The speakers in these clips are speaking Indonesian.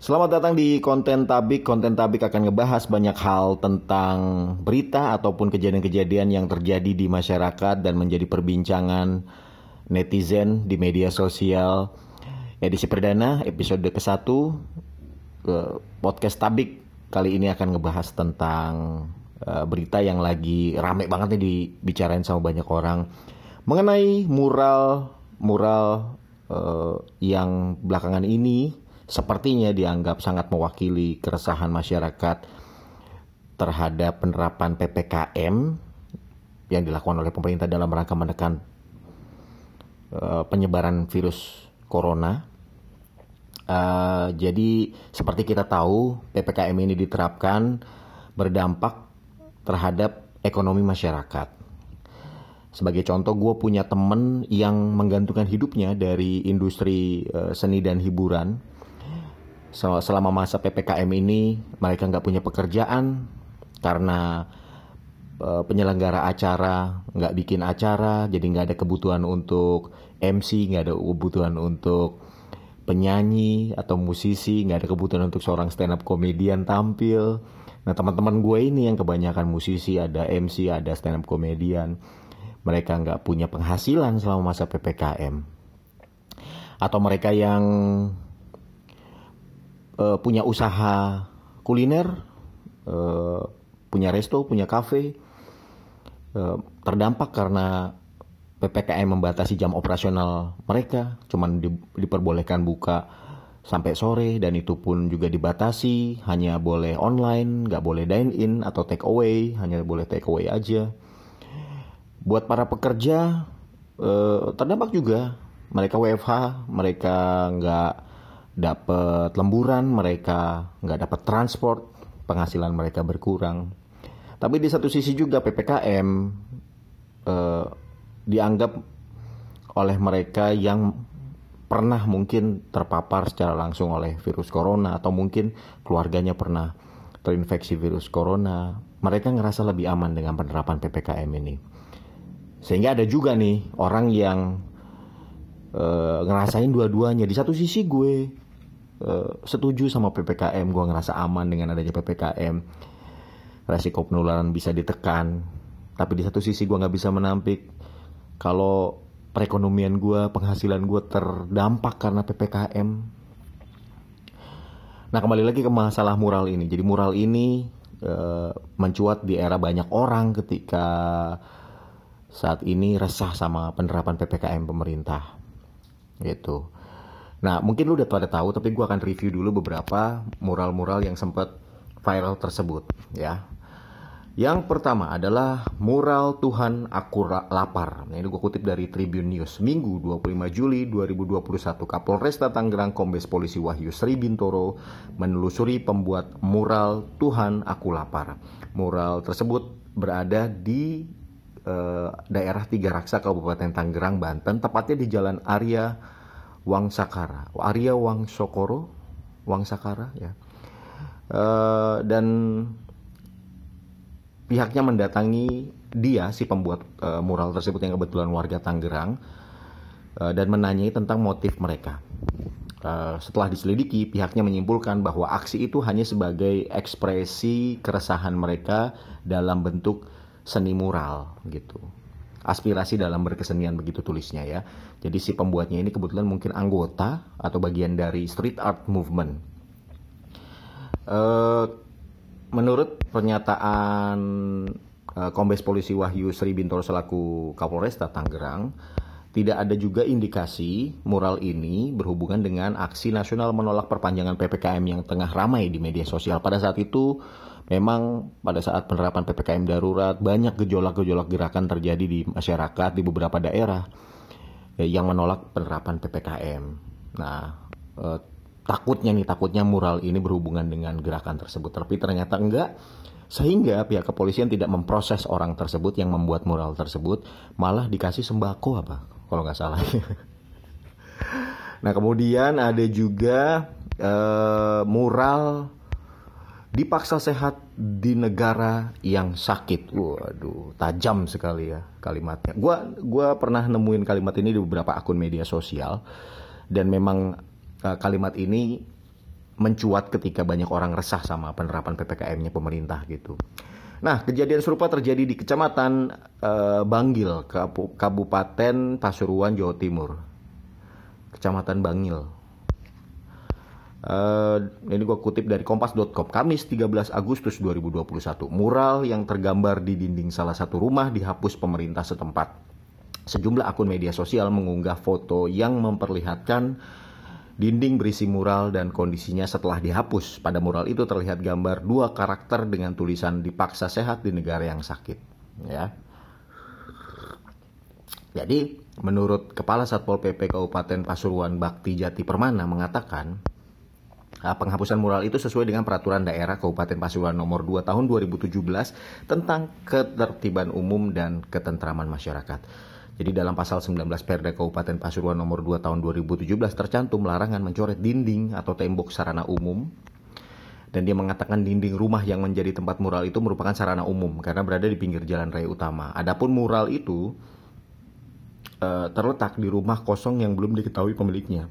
Selamat datang di konten Tabik. Konten Tabik akan ngebahas banyak hal tentang berita ataupun kejadian-kejadian yang terjadi di masyarakat dan menjadi perbincangan netizen di media sosial. Edisi perdana episode ke-1 podcast Tabik kali ini akan ngebahas tentang uh, berita yang lagi rame banget nih dibicarain sama banyak orang mengenai mural mural uh, yang belakangan ini sepertinya dianggap sangat mewakili keresahan masyarakat terhadap penerapan PPKM yang dilakukan oleh pemerintah dalam rangka menekan uh, penyebaran virus corona. Uh, jadi seperti kita tahu PPKM ini diterapkan berdampak terhadap ekonomi masyarakat. Sebagai contoh, gue punya temen yang menggantungkan hidupnya dari industri uh, seni dan hiburan selama masa ppkm ini mereka nggak punya pekerjaan karena uh, penyelenggara acara nggak bikin acara jadi nggak ada kebutuhan untuk MC nggak ada kebutuhan untuk penyanyi atau musisi nggak ada kebutuhan untuk seorang stand up komedian tampil. Nah teman-teman gue ini yang kebanyakan musisi ada MC ada stand up komedian mereka nggak punya penghasilan selama masa ppkm atau mereka yang uh, punya usaha kuliner, uh, punya resto, punya kafe, uh, terdampak karena PPKM membatasi jam operasional mereka, cuman di, diperbolehkan buka sampai sore dan itu pun juga dibatasi, hanya boleh online, nggak boleh dine in atau take away, hanya boleh take away aja. Buat para pekerja eh, terdampak juga, mereka WFH, mereka nggak dapat lemburan, mereka nggak dapat transport, penghasilan mereka berkurang. Tapi di satu sisi juga PPKM eh, dianggap oleh mereka yang pernah mungkin terpapar secara langsung oleh virus corona atau mungkin keluarganya pernah terinfeksi virus corona, mereka ngerasa lebih aman dengan penerapan PPKM ini. Sehingga ada juga nih orang yang uh, ngerasain dua-duanya. Di satu sisi gue uh, setuju sama PPKM, gue ngerasa aman dengan adanya PPKM. Resiko penularan bisa ditekan. Tapi di satu sisi gue nggak bisa menampik kalau perekonomian gue, penghasilan gue terdampak karena PPKM. Nah kembali lagi ke masalah mural ini. Jadi mural ini uh, mencuat di era banyak orang ketika saat ini resah sama penerapan PPKM pemerintah gitu. Nah mungkin lu udah pada tahu tapi gue akan review dulu beberapa mural-mural yang sempat viral tersebut ya. Yang pertama adalah mural Tuhan Aku Lapar. Nah, ini gue kutip dari Tribun News. Minggu 25 Juli 2021, Kapolresta Tangerang Kombes Polisi Wahyu Sri Bintoro menelusuri pembuat mural Tuhan Aku Lapar. Mural tersebut berada di uh, daerah Tiga Raksa Kabupaten Tangerang, Banten, tepatnya di Jalan Arya Wangsakara, Arya Wangsokoro, Wangsakara ya. Uh, dan pihaknya mendatangi dia si pembuat uh, mural tersebut yang kebetulan warga Tangerang uh, dan menanyai tentang motif mereka. Uh, setelah diselidiki, pihaknya menyimpulkan bahwa aksi itu hanya sebagai ekspresi keresahan mereka dalam bentuk seni mural gitu. Aspirasi dalam berkesenian begitu tulisnya ya. Jadi si pembuatnya ini kebetulan mungkin anggota atau bagian dari street art movement. Uh, menurut pernyataan uh, Kombes Polisi Wahyu Sri Bintoro selaku Kapolresta Tangerang, tidak ada juga indikasi mural ini berhubungan dengan aksi nasional menolak perpanjangan PPKM yang tengah ramai di media sosial. Pada saat itu, memang pada saat penerapan PPKM darurat, banyak gejolak-gejolak gerakan terjadi di masyarakat di beberapa daerah eh, yang menolak penerapan PPKM. Nah, eh, takutnya nih takutnya mural ini berhubungan dengan gerakan tersebut tapi ternyata enggak sehingga pihak kepolisian tidak memproses orang tersebut yang membuat mural tersebut malah dikasih sembako apa kalau nggak salah nah kemudian ada juga uh, mural dipaksa sehat di negara yang sakit. Waduh, tajam sekali ya kalimatnya. Gua gua pernah nemuin kalimat ini di beberapa akun media sosial dan memang uh, kalimat ini mencuat ketika banyak orang resah sama penerapan PPKM-nya pemerintah gitu. Nah, kejadian serupa terjadi di Kecamatan uh, Bangil, Kabupaten Pasuruan, Jawa Timur. Kecamatan Bangil. Uh, ini gue kutip dari kompas.com. Kamis 13 Agustus 2021. Mural yang tergambar di dinding salah satu rumah dihapus pemerintah setempat. Sejumlah akun media sosial mengunggah foto yang memperlihatkan Dinding berisi mural dan kondisinya setelah dihapus. Pada mural itu terlihat gambar dua karakter dengan tulisan dipaksa sehat di negara yang sakit. Ya. Jadi, menurut Kepala Satpol PP Kabupaten Pasuruan Bakti Jati Permana mengatakan, penghapusan mural itu sesuai dengan peraturan daerah Kabupaten Pasuruan nomor 2 tahun 2017 tentang ketertiban umum dan ketentraman masyarakat. Jadi dalam pasal 19 Perda Kabupaten Pasuruan nomor 2 tahun 2017 tercantum larangan mencoret dinding atau tembok sarana umum dan dia mengatakan dinding rumah yang menjadi tempat mural itu merupakan sarana umum karena berada di pinggir jalan raya utama. Adapun mural itu uh, terletak di rumah kosong yang belum diketahui pemiliknya.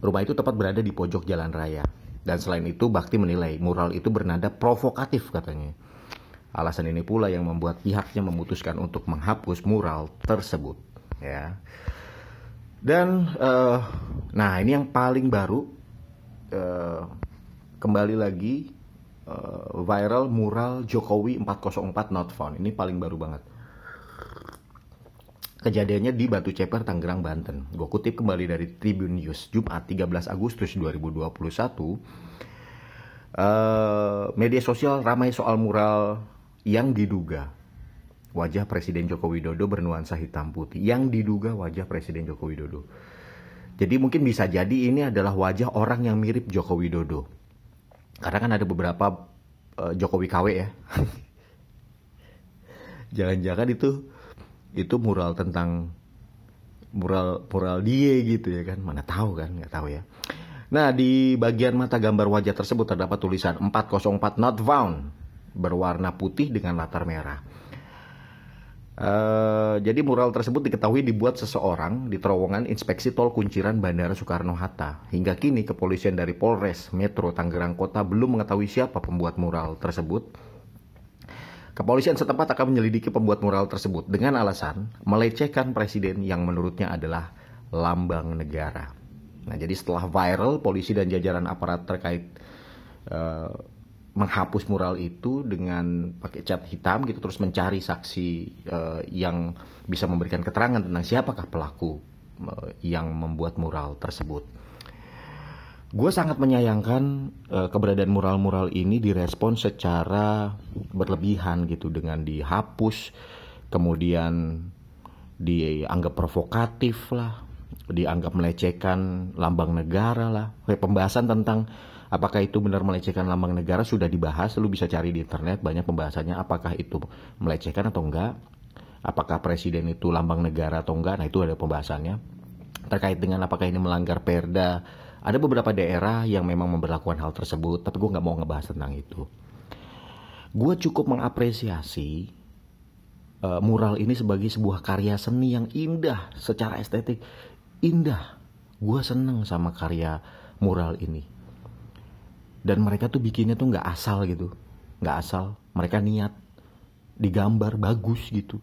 Rumah itu tepat berada di pojok jalan raya. Dan selain itu Bakti menilai mural itu bernada provokatif katanya. Alasan ini pula yang membuat pihaknya memutuskan untuk menghapus mural tersebut. Ya. Dan uh, nah ini yang paling baru uh, kembali lagi uh, viral mural Jokowi 404 not found. Ini paling baru banget. Kejadiannya di Batu Ceper, Tangerang, Banten. Gue kutip kembali dari Tribun News, Jumat 13 Agustus 2021. Uh, media sosial ramai soal mural yang diduga wajah Presiden Joko Widodo bernuansa hitam putih yang diduga wajah Presiden Joko Widodo. Jadi mungkin bisa jadi ini adalah wajah orang yang mirip Joko Widodo. Karena kan ada beberapa uh, Jokowi KW ya. Jangan-jangan itu itu mural tentang mural mural dia gitu ya kan. Mana tahu kan, nggak tahu ya. Nah, di bagian mata gambar wajah tersebut terdapat tulisan 404 not found berwarna putih dengan latar merah. Uh, jadi mural tersebut diketahui dibuat seseorang di terowongan inspeksi tol kunciran Bandara Soekarno-Hatta. Hingga kini kepolisian dari Polres Metro Tangerang Kota belum mengetahui siapa pembuat mural tersebut. Kepolisian setempat akan menyelidiki pembuat mural tersebut dengan alasan melecehkan presiden yang menurutnya adalah lambang negara. Nah, jadi setelah viral, polisi dan jajaran aparat terkait uh, menghapus mural itu dengan pakai cat hitam gitu terus mencari saksi uh, yang bisa memberikan keterangan tentang siapakah pelaku uh, yang membuat mural tersebut. Gue sangat menyayangkan uh, keberadaan mural-mural ini direspon secara berlebihan gitu dengan dihapus, kemudian dianggap provokatif lah, dianggap melecehkan lambang negara lah. Kayak pembahasan tentang Apakah itu benar melecehkan lambang negara sudah dibahas, lu bisa cari di internet banyak pembahasannya apakah itu melecehkan atau enggak. Apakah presiden itu lambang negara atau enggak? Nah, itu ada pembahasannya. Terkait dengan apakah ini melanggar perda, ada beberapa daerah yang memang memperlakukan hal tersebut, tapi gue nggak mau ngebahas tentang itu. Gue cukup mengapresiasi uh, mural ini sebagai sebuah karya seni yang indah secara estetik. Indah. Gue seneng sama karya mural ini dan mereka tuh bikinnya tuh nggak asal gitu nggak asal mereka niat digambar bagus gitu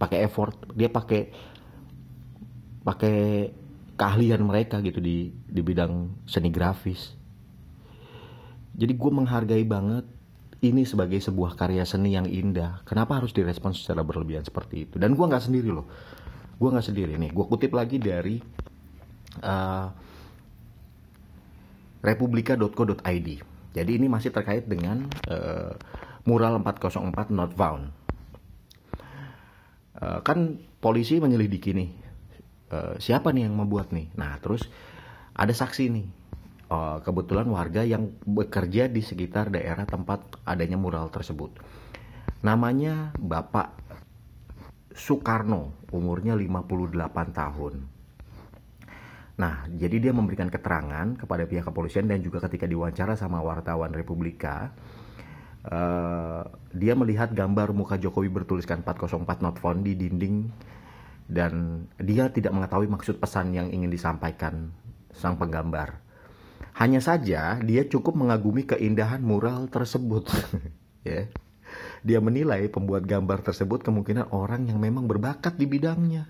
pakai effort dia pakai pakai keahlian mereka gitu di di bidang seni grafis. Jadi gue menghargai banget ini sebagai sebuah karya seni yang indah. Kenapa harus direspons secara berlebihan seperti itu? Dan gue nggak sendiri loh. Gue nggak sendiri. Nih gue kutip lagi dari uh, republika.co.id. Jadi ini masih terkait dengan uh, mural 404 not found. Uh, kan polisi menyelidiki nih uh, siapa nih yang membuat nih. Nah terus ada saksi nih. Uh, kebetulan warga yang bekerja di sekitar daerah tempat adanya mural tersebut. Namanya Bapak Soekarno, umurnya 58 tahun. Nah, jadi dia memberikan keterangan kepada pihak kepolisian dan juga ketika diwawancara sama wartawan Republika, uh, dia melihat gambar muka Jokowi bertuliskan 404 not found di dinding dan dia tidak mengetahui maksud pesan yang ingin disampaikan sang penggambar. Hanya saja dia cukup mengagumi keindahan mural tersebut. ya. Dia menilai pembuat gambar tersebut kemungkinan orang yang memang berbakat di bidangnya.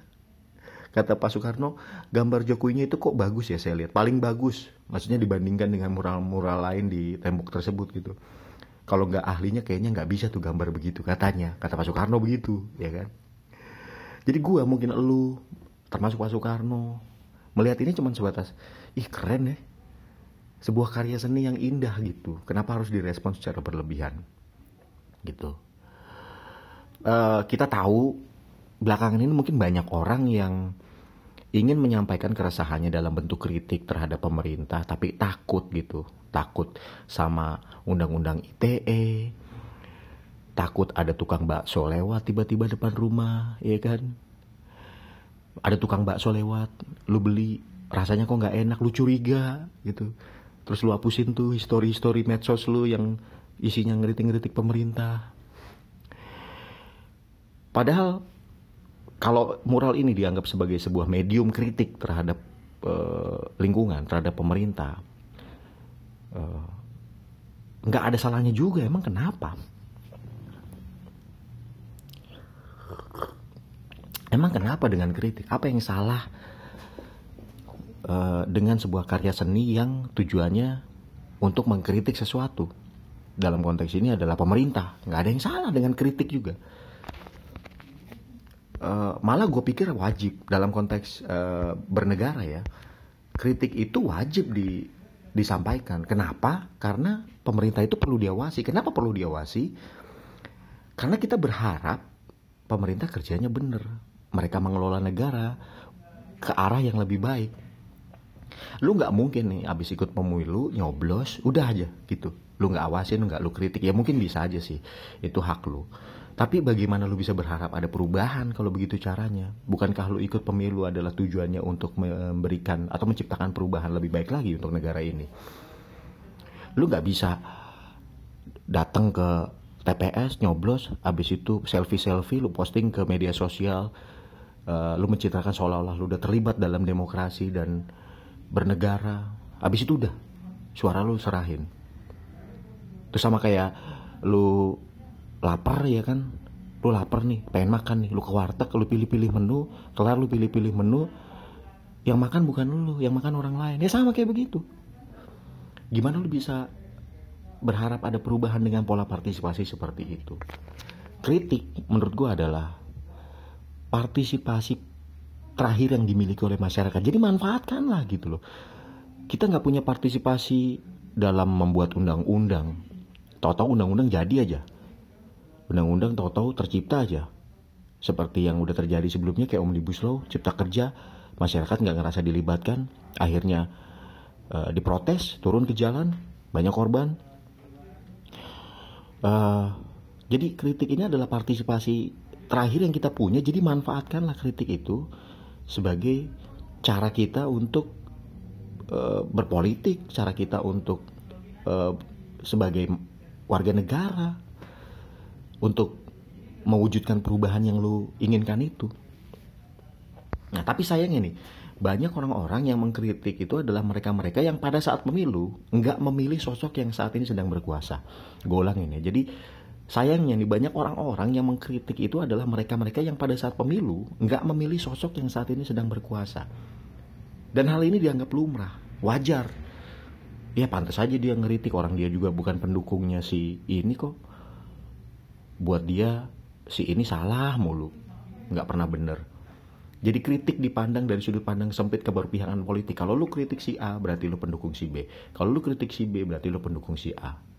Kata Pak Soekarno, gambar Jokowinya itu kok bagus ya saya lihat. Paling bagus. Maksudnya dibandingkan dengan mural-mural lain di tembok tersebut gitu. Kalau nggak ahlinya kayaknya nggak bisa tuh gambar begitu katanya. Kata Pak Soekarno begitu, ya kan. Jadi gua mungkin elu, termasuk Pak Soekarno, melihat ini cuma sebatas, ih keren ya. Sebuah karya seni yang indah gitu. Kenapa harus direspon secara berlebihan? Gitu. Uh, kita tahu belakangan ini mungkin banyak orang yang ingin menyampaikan keresahannya dalam bentuk kritik terhadap pemerintah tapi takut gitu takut sama undang-undang ITE takut ada tukang bakso lewat tiba-tiba depan rumah ya kan ada tukang bakso lewat lu beli rasanya kok nggak enak lu curiga gitu terus lu hapusin tuh histori-histori medsos lu yang isinya ngeritik-ngeritik pemerintah padahal kalau mural ini dianggap sebagai sebuah medium kritik terhadap uh, lingkungan, terhadap pemerintah, uh, nggak ada salahnya juga. Emang kenapa? Emang kenapa dengan kritik? Apa yang salah uh, dengan sebuah karya seni yang tujuannya untuk mengkritik sesuatu? Dalam konteks ini adalah pemerintah. Nggak ada yang salah dengan kritik juga. Uh, malah gue pikir wajib dalam konteks uh, bernegara ya. Kritik itu wajib di disampaikan. Kenapa? Karena pemerintah itu perlu diawasi. Kenapa perlu diawasi? Karena kita berharap pemerintah kerjanya benar mereka mengelola negara ke arah yang lebih baik lu nggak mungkin nih abis ikut pemilu nyoblos udah aja gitu lu nggak awasin nggak lu kritik ya mungkin bisa aja sih itu hak lu tapi bagaimana lu bisa berharap ada perubahan kalau begitu caranya? Bukankah lu ikut pemilu adalah tujuannya untuk memberikan atau menciptakan perubahan lebih baik lagi untuk negara ini? Lu nggak bisa datang ke TPS nyoblos, abis itu selfie-selfie lu posting ke media sosial, uh, lu mencitrakan seolah-olah lu udah terlibat dalam demokrasi dan bernegara, abis itu udah suara lu serahin. Terus sama kayak lu lapar ya kan? Lu lapar nih pengen makan nih. Lu ke warteg lu pilih-pilih menu kelar lu pilih-pilih menu. Yang makan bukan lu yang makan orang lain. Ya sama kayak begitu. Gimana lu bisa berharap ada perubahan dengan pola partisipasi seperti itu? Kritik menurut gua adalah partisipasi terakhir yang dimiliki oleh masyarakat. Jadi manfaatkanlah gitu loh. Kita nggak punya partisipasi dalam membuat undang-undang. Tahu-tahu undang-undang jadi aja. Undang-undang tahu-tahu tercipta aja. Seperti yang udah terjadi sebelumnya kayak omnibus law cipta kerja masyarakat nggak ngerasa dilibatkan. Akhirnya uh, diprotes turun ke jalan banyak korban. Uh, jadi kritik ini adalah partisipasi terakhir yang kita punya jadi manfaatkanlah kritik itu sebagai cara kita untuk uh, berpolitik cara kita untuk uh, sebagai warga negara untuk mewujudkan perubahan yang lu inginkan itu. Nah, tapi sayangnya nih, banyak orang-orang yang mengkritik itu adalah mereka-mereka yang pada saat pemilu nggak memilih sosok yang saat ini sedang berkuasa. Golang ini. Jadi sayangnya nih banyak orang-orang yang mengkritik itu adalah mereka-mereka yang pada saat pemilu nggak memilih sosok yang saat ini sedang berkuasa. Dan hal ini dianggap lumrah, wajar. Ya pantas saja dia ngeritik orang dia juga bukan pendukungnya si ini kok. Buat dia si ini salah mulu. Nggak pernah bener. Jadi kritik dipandang dari sudut pandang sempit keberpihakan politik. Kalau lu kritik si A berarti lu pendukung si B. Kalau lu kritik si B berarti lu pendukung si A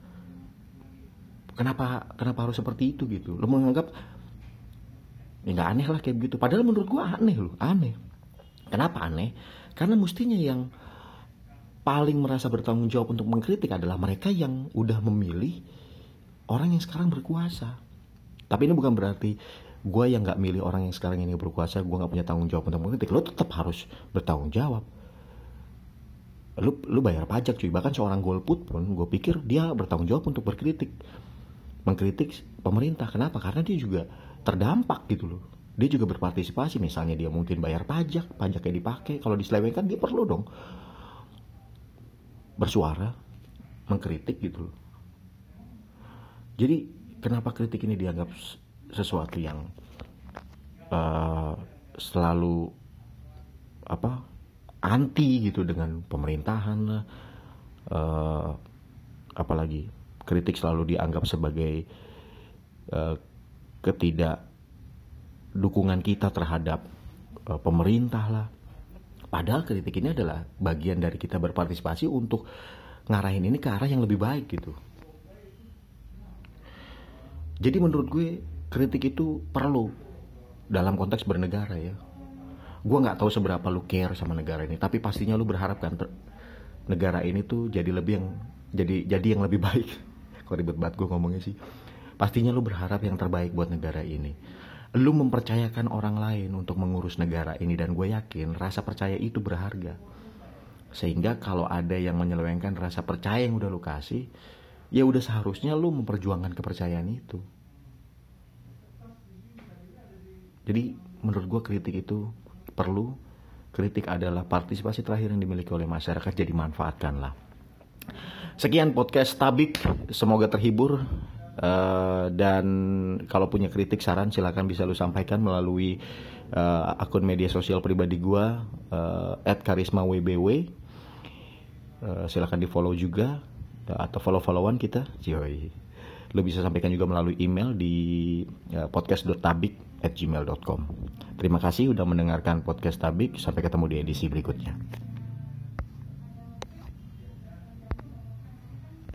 kenapa kenapa harus seperti itu gitu? Lu menganggap ya nggak aneh lah kayak begitu. Padahal menurut gua aneh loh aneh. Kenapa aneh? Karena mestinya yang paling merasa bertanggung jawab untuk mengkritik adalah mereka yang udah memilih orang yang sekarang berkuasa. Tapi ini bukan berarti gue yang nggak milih orang yang sekarang ini berkuasa gue nggak punya tanggung jawab untuk mengkritik. Lo tetap harus bertanggung jawab. Lu lu bayar pajak cuy. Bahkan seorang golput pun gue pikir dia bertanggung jawab untuk berkritik mengkritik pemerintah. Kenapa? Karena dia juga terdampak gitu loh. Dia juga berpartisipasi. Misalnya dia mungkin bayar pajak pajaknya dipakai. Kalau diselewengkan dia perlu dong bersuara, mengkritik gitu loh. Jadi kenapa kritik ini dianggap sesuatu yang uh, selalu apa anti gitu dengan pemerintahan uh, apalagi kritik selalu dianggap sebagai uh, ketidak dukungan kita terhadap uh, pemerintah lah. Padahal kritik ini adalah bagian dari kita berpartisipasi untuk ngarahin ini ke arah yang lebih baik gitu. Jadi menurut gue kritik itu perlu dalam konteks bernegara ya. Gue nggak tahu seberapa lu care sama negara ini, tapi pastinya lu berharap kan negara ini tuh jadi lebih yang jadi jadi yang lebih baik. Kok ribet banget gue ngomongnya sih. Pastinya lu berharap yang terbaik buat negara ini. Lu mempercayakan orang lain untuk mengurus negara ini dan gue yakin rasa percaya itu berharga. Sehingga kalau ada yang menyelewengkan rasa percaya yang udah lu kasih ya udah seharusnya lu memperjuangkan kepercayaan itu. Jadi menurut gue kritik itu perlu. Kritik adalah partisipasi terakhir yang dimiliki oleh masyarakat jadi manfaatkanlah sekian podcast tabik semoga terhibur Uh, dan kalau punya kritik saran silakan bisa lu sampaikan melalui uh, akun media sosial pribadi gua uh, @karismawbw. Uh, silakan di follow juga uh, atau follow followan kita, Joy. Lu bisa sampaikan juga melalui email di uh, podcast.tabik@gmail.com. Terima kasih udah mendengarkan podcast Tabik. Sampai ketemu di edisi berikutnya.